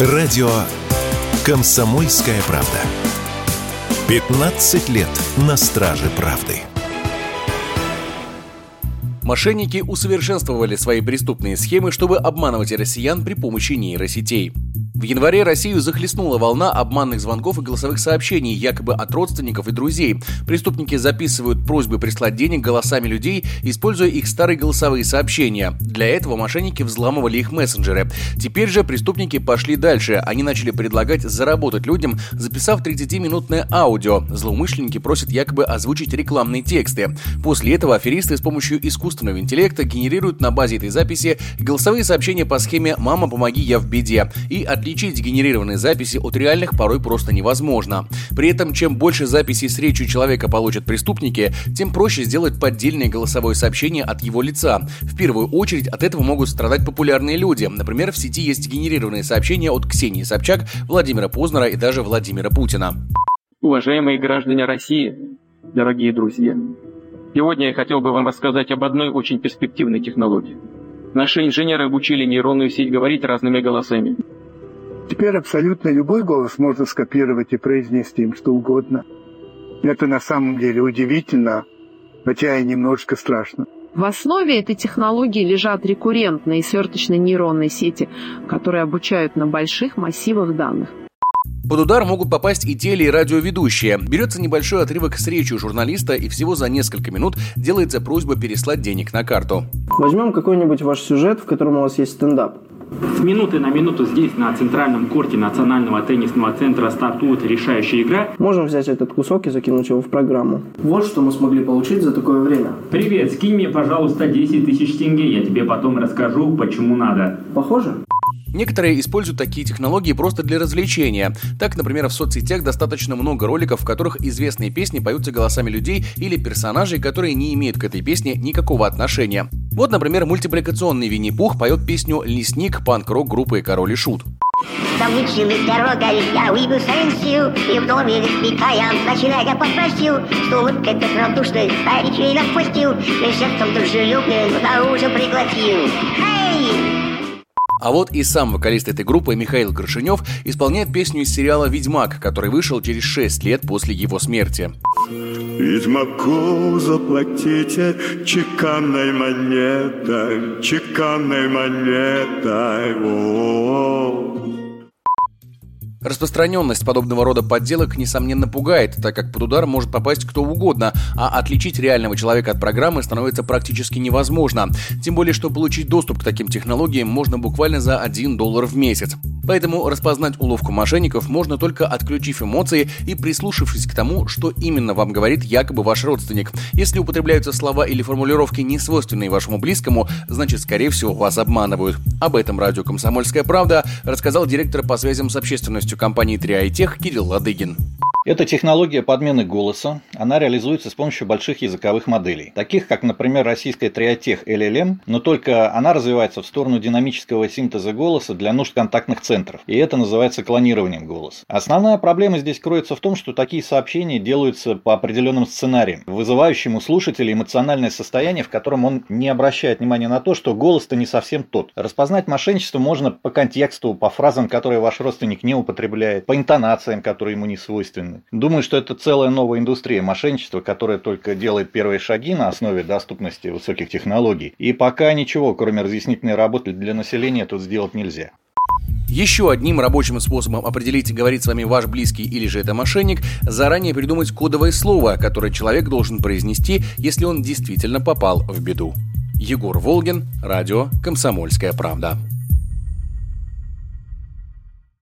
Радио «Комсомольская правда». 15 лет на страже правды. Мошенники усовершенствовали свои преступные схемы, чтобы обманывать россиян при помощи нейросетей. В январе Россию захлестнула волна обманных звонков и голосовых сообщений, якобы от родственников и друзей. Преступники записывают просьбы прислать денег голосами людей, используя их старые голосовые сообщения. Для этого мошенники взламывали их мессенджеры. Теперь же преступники пошли дальше. Они начали предлагать заработать людям, записав 30-минутное аудио. Злоумышленники просят якобы озвучить рекламные тексты. После этого аферисты с помощью искусственного интеллекта генерируют на базе этой записи голосовые сообщения по схеме «Мама, помоги, я в беде» и от отличить генерированные записи от реальных порой просто невозможно. При этом, чем больше записей с речью человека получат преступники, тем проще сделать поддельное голосовое сообщение от его лица. В первую очередь от этого могут страдать популярные люди. Например, в сети есть генерированные сообщения от Ксении Собчак, Владимира Познера и даже Владимира Путина. Уважаемые граждане России, дорогие друзья, сегодня я хотел бы вам рассказать об одной очень перспективной технологии. Наши инженеры обучили нейронную сеть говорить разными голосами. Теперь абсолютно любой голос можно скопировать и произнести им что угодно. Это на самом деле удивительно, хотя и немножко страшно. В основе этой технологии лежат рекуррентные сверточные нейронные сети, которые обучают на больших массивах данных. Под удар могут попасть и теле- и радиоведущие. Берется небольшой отрывок с речью журналиста, и всего за несколько минут делается просьба переслать денег на карту. Возьмем какой-нибудь ваш сюжет, в котором у вас есть стендап. С минуты на минуту здесь, на центральном корте Национального теннисного центра, стартует решающая игра. Можем взять этот кусок и закинуть его в программу. Вот что мы смогли получить за такое время. Привет, скинь мне, пожалуйста, 10 тысяч тенге, я тебе потом расскажу, почему надо. Похоже? Некоторые используют такие технологии просто для развлечения. Так, например, в соцсетях достаточно много роликов, в которых известные песни поются голосами людей или персонажей, которые не имеют к этой песне никакого отношения. Вот, например, мультипликационный Винни-Пух поет песню «Лесник» панк-рок группы «Король и Шут». Замученный дорогой, я выйду сенсию И в доме воспитая, начиная попросил Что улыбкой так радушной старичей напустил И сердцем дружелюбным туда уже пригласил Эй! А вот и сам вокалист этой группы Михаил Горшинев исполняет песню из сериала «Ведьмак», который вышел через 6 лет после его смерти. Ведьмаку заплатите чеканной монетой, чеканной монетой. О-о-о. Распространенность подобного рода подделок, несомненно, пугает, так как под удар может попасть кто угодно, а отличить реального человека от программы становится практически невозможно. Тем более, что получить доступ к таким технологиям можно буквально за 1 доллар в месяц. Поэтому распознать уловку мошенников можно только отключив эмоции и прислушавшись к тому, что именно вам говорит якобы ваш родственник. Если употребляются слова или формулировки, не свойственные вашему близкому, значит, скорее всего, вас обманывают. Об этом радио «Комсомольская правда» рассказал директор по связям с общественностью компании Триайтех Кирилл Ладыгин. Это технология подмены голоса. Она реализуется с помощью больших языковых моделей, таких как, например, российская Триотех LLM, но только она развивается в сторону динамического синтеза голоса для нужд контактных центров, и это называется клонированием голоса. Основная проблема здесь кроется в том, что такие сообщения делаются по определенным сценариям, вызывающим у слушателя эмоциональное состояние, в котором он не обращает внимания на то, что голос-то не совсем тот. Распознать мошенничество можно по контексту, по фразам, которые ваш родственник не употребляет, по интонациям, которые ему не свойственны стороны. Думаю, что это целая новая индустрия мошенничества, которая только делает первые шаги на основе доступности высоких технологий. И пока ничего, кроме разъяснительной работы для населения, тут сделать нельзя. Еще одним рабочим способом определить, говорит с вами ваш близкий или же это мошенник, заранее придумать кодовое слово, которое человек должен произнести, если он действительно попал в беду. Егор Волгин, радио «Комсомольская правда».